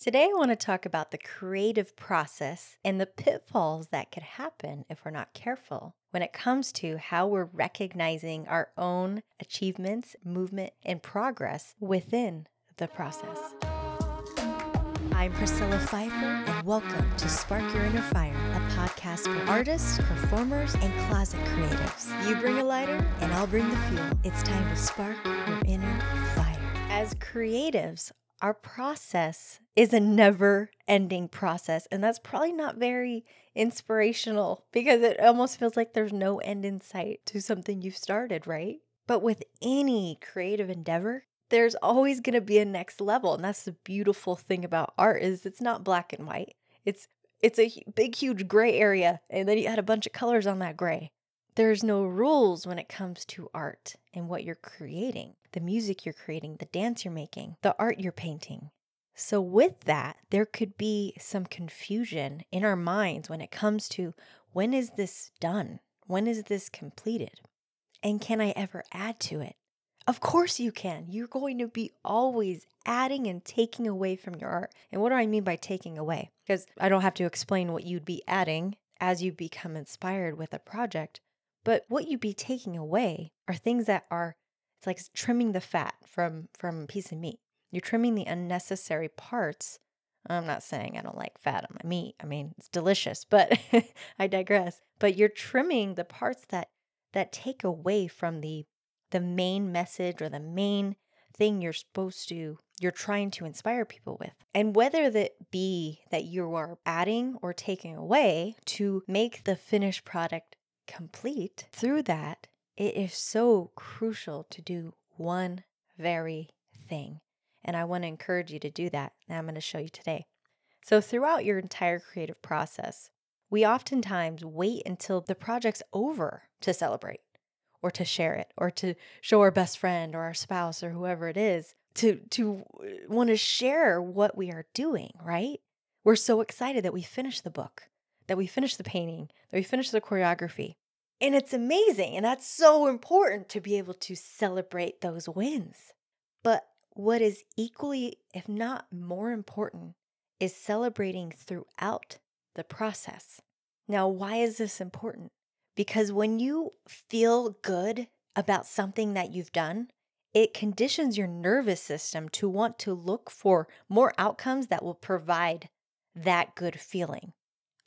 Today, I want to talk about the creative process and the pitfalls that could happen if we're not careful when it comes to how we're recognizing our own achievements, movement, and progress within the process. I'm Priscilla Pfeiffer, and welcome to Spark Your Inner Fire, a podcast for artists, performers, and closet creatives. You bring a lighter, and I'll bring the fuel. It's time to spark your inner fire. As creatives, our process is a never ending process. And that's probably not very inspirational because it almost feels like there's no end in sight to something you've started, right? But with any creative endeavor, there's always going to be a next level. And that's the beautiful thing about art is it's not black and white. It's it's a big huge gray area and then you add a bunch of colors on that gray. There's no rules when it comes to art and what you're creating, the music you're creating, the dance you're making, the art you're painting. So, with that, there could be some confusion in our minds when it comes to when is this done? When is this completed? And can I ever add to it? Of course, you can. You're going to be always adding and taking away from your art. And what do I mean by taking away? Because I don't have to explain what you'd be adding as you become inspired with a project. But what you'd be taking away are things that are it's like trimming the fat from from a piece of meat. You're trimming the unnecessary parts. I'm not saying I don't like fat on my meat. I mean, it's delicious, but I digress. But you're trimming the parts that that take away from the the main message or the main thing you're supposed to you're trying to inspire people with. And whether that be that you are adding or taking away to make the finished product complete, through that, it is so crucial to do one very thing. And I want to encourage you to do that. And I'm going to show you today. So, throughout your entire creative process, we oftentimes wait until the project's over to celebrate or to share it or to show our best friend or our spouse or whoever it is to to uh, want to share what we are doing, right? We're so excited that we finished the book, that we finish the painting, that we finish the choreography. And it's amazing and that's so important to be able to celebrate those wins. But what is equally, if not more important, is celebrating throughout the process. Now, why is this important? Because when you feel good about something that you've done, it conditions your nervous system to want to look for more outcomes that will provide that good feeling.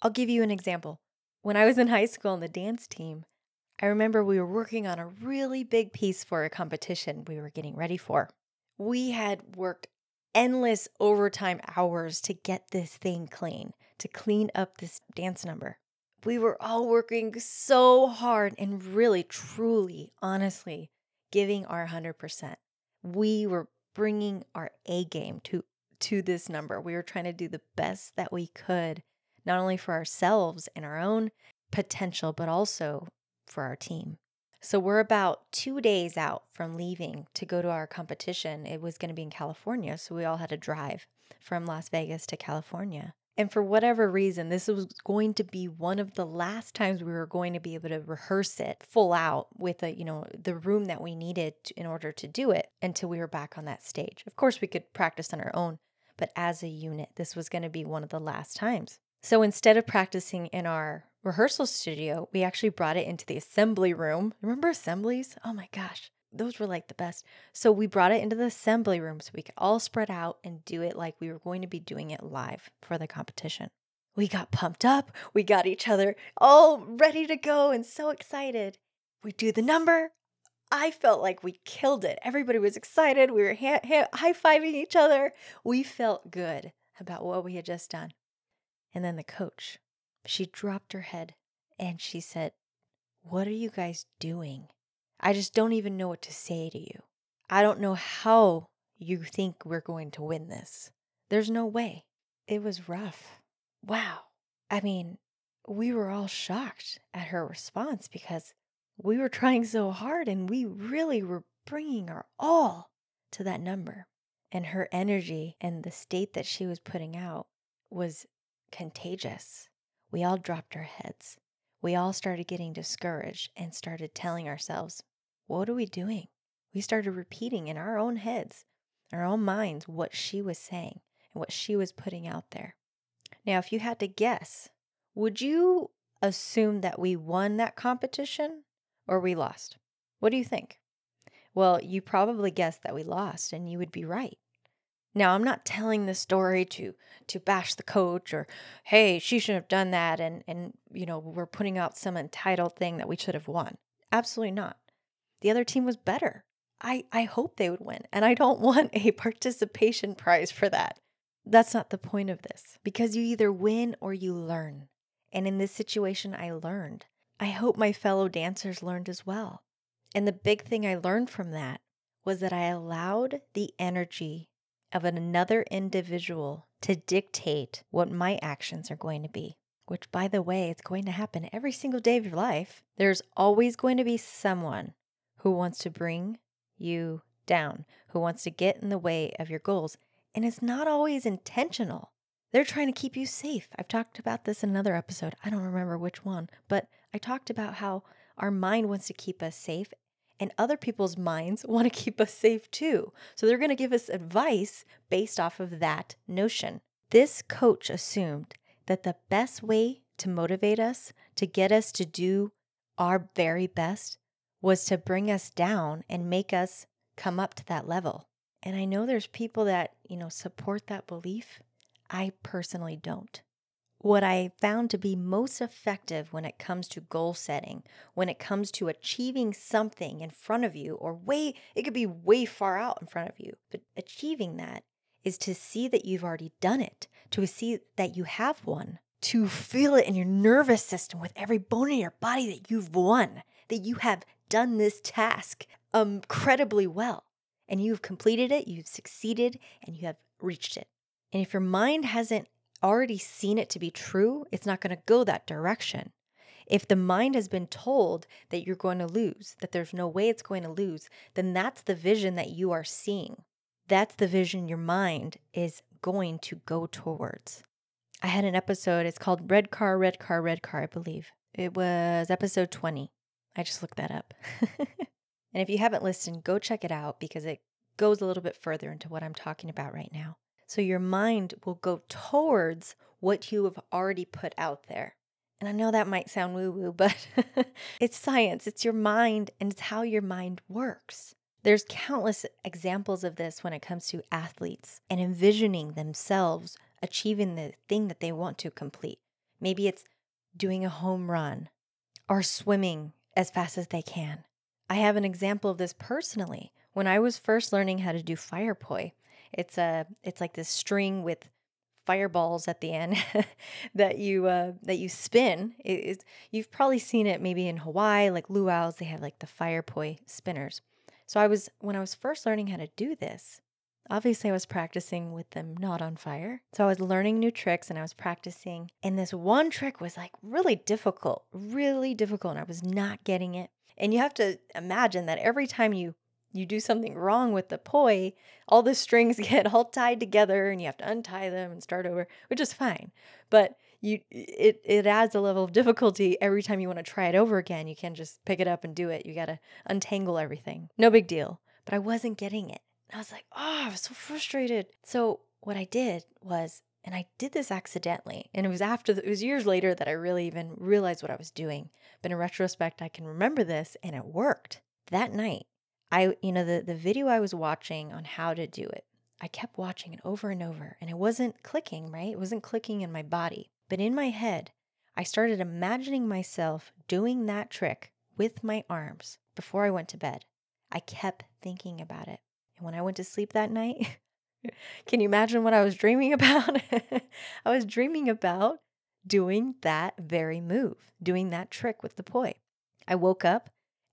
I'll give you an example. When I was in high school on the dance team, I remember we were working on a really big piece for a competition we were getting ready for we had worked endless overtime hours to get this thing clean, to clean up this dance number. We were all working so hard and really, truly, honestly giving our 100%. We were bringing our A game to to this number. We were trying to do the best that we could, not only for ourselves and our own potential, but also for our team. So we're about two days out from leaving to go to our competition. It was going to be in California. So we all had to drive from Las Vegas to California. And for whatever reason, this was going to be one of the last times we were going to be able to rehearse it full out with a, you know, the room that we needed in order to do it until we were back on that stage. Of course, we could practice on our own, but as a unit, this was going to be one of the last times. So instead of practicing in our rehearsal studio, we actually brought it into the assembly room. Remember assemblies? Oh my gosh, those were like the best. So we brought it into the assembly room so we could all spread out and do it like we were going to be doing it live for the competition. We got pumped up. We got each other all ready to go and so excited. We do the number. I felt like we killed it. Everybody was excited. We were ha- ha- high fiving each other. We felt good about what we had just done. And then the coach, she dropped her head and she said, What are you guys doing? I just don't even know what to say to you. I don't know how you think we're going to win this. There's no way. It was rough. Wow. I mean, we were all shocked at her response because we were trying so hard and we really were bringing our all to that number. And her energy and the state that she was putting out was contagious. We all dropped our heads. We all started getting discouraged and started telling ourselves, What are we doing? We started repeating in our own heads, our own minds, what she was saying. and what she was putting out there. Now, if you had to guess, would you assume that we won that competition or we lost? What do you think? Well, you probably guessed that we lost, and you would be right. Now, I'm not telling this story to to bash the coach or hey, she shouldn't have done that and and you know, we're putting out some entitled thing that we should have won. Absolutely not. The other team was better. I I hope they would win, and I don't want a participation prize for that. That's not the point of this because you either win or you learn. And in this situation, I learned. I hope my fellow dancers learned as well. And the big thing I learned from that was that I allowed the energy of another individual to dictate what my actions are going to be, which, by the way, it's going to happen every single day of your life. There's always going to be someone who wants to bring you down, who wants to get in the way of your goals. And it's not always intentional. They're trying to keep you safe. I've talked about this in another episode. I don't remember which one, but I talked about how our mind wants to keep us safe and other people's minds want to keep us safe too. So they're going to give us advice based off of that notion. This coach assumed that the best way to motivate us, to get us to do our very best, was to bring us down and make us come up to that level. And I know there's people that, you know, support that belief. I personally don't what I found to be most effective when it comes to goal setting, when it comes to achieving something in front of you, or way, it could be way far out in front of you, but achieving that is to see that you've already done it, to see that you have won, to feel it in your nervous system with every bone in your body that you've won, that you have done this task incredibly well, and you've completed it, you've succeeded, and you have reached it. And if your mind hasn't already seen it to be true, it's not going to go that direction. If the mind has been told that you're going to lose, that there's no way it's going to lose, then that's the vision that you are seeing. That's the vision your mind is going to go towards. I had an episode, it's called Red Car, Red Car, Red Car, I believe. It was episode 20. I just looked that up. and if you haven't listened, go check it out because it goes a little bit further into what I'm talking about right now. So your mind will go towards what you have already put out there. And I know that might sound woo woo, but it's science, it's your mind, and it's how your mind works. There's countless examples of this when it comes to athletes and envisioning themselves achieving the thing that they want to complete. Maybe it's doing a home run or swimming as fast as they can. I have an example of this personally. When I was first learning how to do fire poi, it's a it's like this string with fireballs at the end that you uh, that you spin. It, you've probably seen it maybe in Hawaii, like luau's. They have like the fire poi spinners. So I was when I was first learning how to do this. Obviously, I was practicing with them not on fire. So I was learning new tricks and I was practicing. And this one trick was like really difficult, really difficult. And I was not getting it. And you have to imagine that every time you you do something wrong with the poi, all the strings get all tied together and you have to untie them and start over, which is fine. But you it it adds a level of difficulty every time you want to try it over again. You can't just pick it up and do it. You got to untangle everything. No big deal. But I wasn't getting it. I was like, "Oh, I was so frustrated." So, what I did was and I did this accidentally. And it was after, the, it was years later that I really even realized what I was doing. But in retrospect, I can remember this and it worked. That night, I, you know, the, the video I was watching on how to do it, I kept watching it over and over and it wasn't clicking, right? It wasn't clicking in my body. But in my head, I started imagining myself doing that trick with my arms before I went to bed. I kept thinking about it. And when I went to sleep that night, can you imagine what I was dreaming about? I was dreaming about doing that very move, doing that trick with the poi. I woke up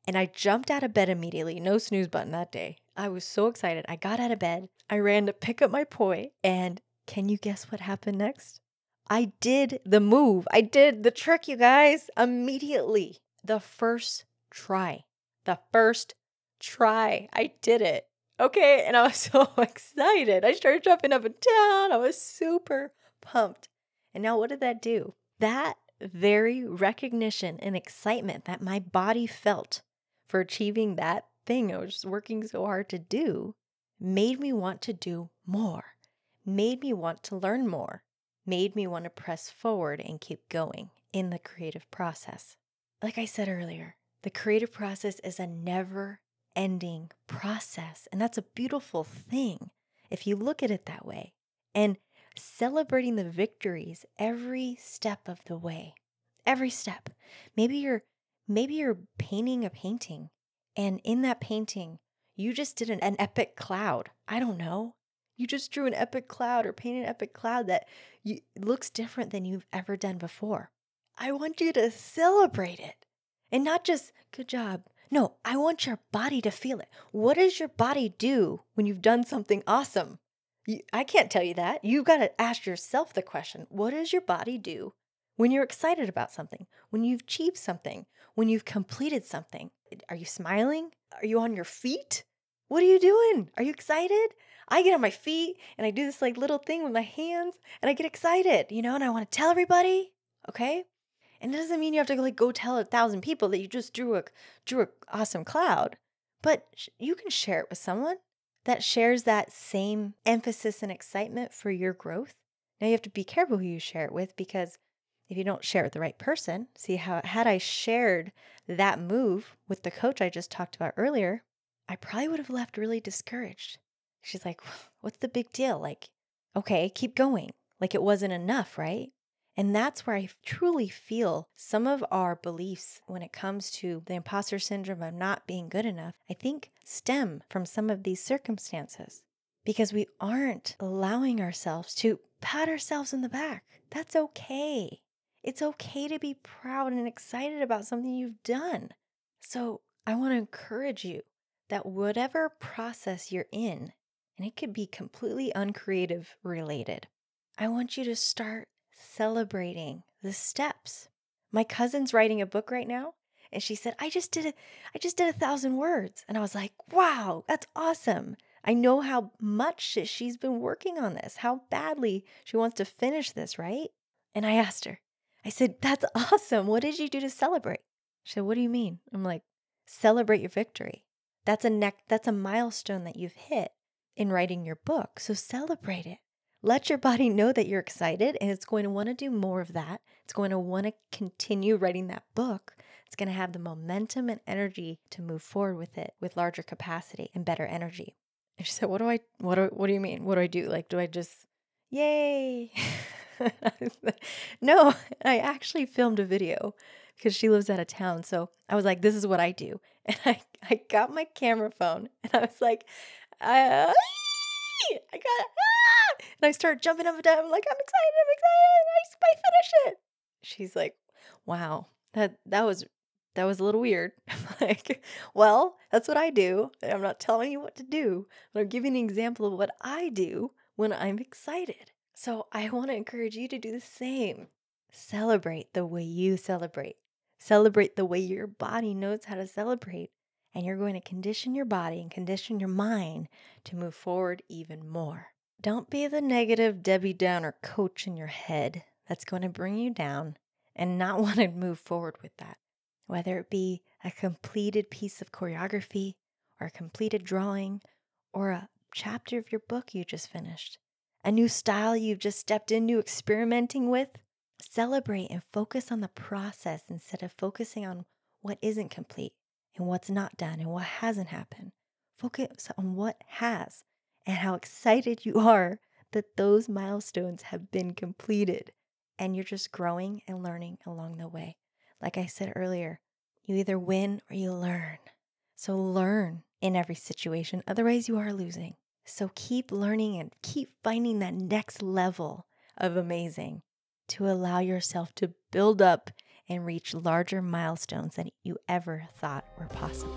and I jumped out of bed immediately. No snooze button that day. I was so excited. I got out of bed. I ran to pick up my poi. And can you guess what happened next? I did the move. I did the trick, you guys, immediately. The first try. The first try. I did it. Okay. And I was so excited. I started jumping up and down. I was super pumped. And now, what did that do? That very recognition and excitement that my body felt for achieving that thing I was working so hard to do made me want to do more, made me want to learn more, made me want to press forward and keep going in the creative process. Like I said earlier, the creative process is a never ending process. And that's a beautiful thing if you look at it that way. And celebrating the victories every step of the way. Every step. Maybe you're maybe you're painting a painting and in that painting you just did an, an epic cloud. I don't know. You just drew an epic cloud or painted an epic cloud that you, looks different than you've ever done before. I want you to celebrate it and not just good job. No, I want your body to feel it. What does your body do when you've done something awesome? You, I can't tell you that. You've got to ask yourself the question what does your body do when you're excited about something, when you've achieved something, when you've completed something? Are you smiling? Are you on your feet? What are you doing? Are you excited? I get on my feet and I do this like little thing with my hands and I get excited, you know, and I want to tell everybody, okay? And it doesn't mean you have to like go tell a thousand people that you just drew a drew an awesome cloud, but you can share it with someone that shares that same emphasis and excitement for your growth. Now you have to be careful who you share it with because if you don't share it with the right person, see how had I shared that move with the coach I just talked about earlier, I probably would have left really discouraged. She's like, What's the big deal? Like, okay, keep going. Like it wasn't enough, right? And that's where I truly feel some of our beliefs when it comes to the imposter syndrome of not being good enough, I think stem from some of these circumstances because we aren't allowing ourselves to pat ourselves in the back. That's okay. It's okay to be proud and excited about something you've done. So I want to encourage you that whatever process you're in, and it could be completely uncreative related, I want you to start celebrating the steps. My cousin's writing a book right now, and she said, "I just did it. I just did a thousand words." And I was like, "Wow, that's awesome." I know how much she's been working on this, how badly she wants to finish this, right? And I asked her, I said, That's awesome. What did you do to celebrate? She said, What do you mean? I'm like, Celebrate your victory. That's a neck that's a milestone that you've hit in writing your book. So celebrate it. Let your body know that you're excited and it's going to want to do more of that. It's going to want to continue writing that book. It's going to have the momentum and energy to move forward with it with larger capacity and better energy. And she said, "What do I what do, what do you mean? What do I do? Like do I just yay?" no, I actually filmed a video because she lives out of town. So I was like, this is what I do. And I, I got my camera phone and I was like, I, I got, ah! and I start jumping up and down. I'm like, I'm excited, I'm excited. I might finish it. She's like, wow, that, that was, that was a little weird. like, well, that's what I do. I'm not telling you what to do, but I'm giving an example of what I do when I'm excited. So I want to encourage you to do the same. Celebrate the way you celebrate. Celebrate the way your body knows how to celebrate. And you're going to condition your body and condition your mind to move forward even more. Don't be the negative Debbie Downer coach in your head that's going to bring you down and not want to move forward with that. Whether it be a completed piece of choreography or a completed drawing or a chapter of your book you just finished, a new style you've just stepped into experimenting with, Celebrate and focus on the process instead of focusing on what isn't complete and what's not done and what hasn't happened. Focus on what has and how excited you are that those milestones have been completed and you're just growing and learning along the way. Like I said earlier, you either win or you learn. So learn in every situation, otherwise, you are losing. So keep learning and keep finding that next level of amazing to allow yourself to build up and reach larger milestones than you ever thought were possible.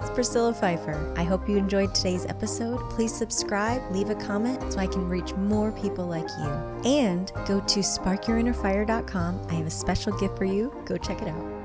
It's Priscilla Pfeiffer. I hope you enjoyed today's episode. Please subscribe, leave a comment so I can reach more people like you. And go to sparkyourinnerfire.com. I have a special gift for you. Go check it out.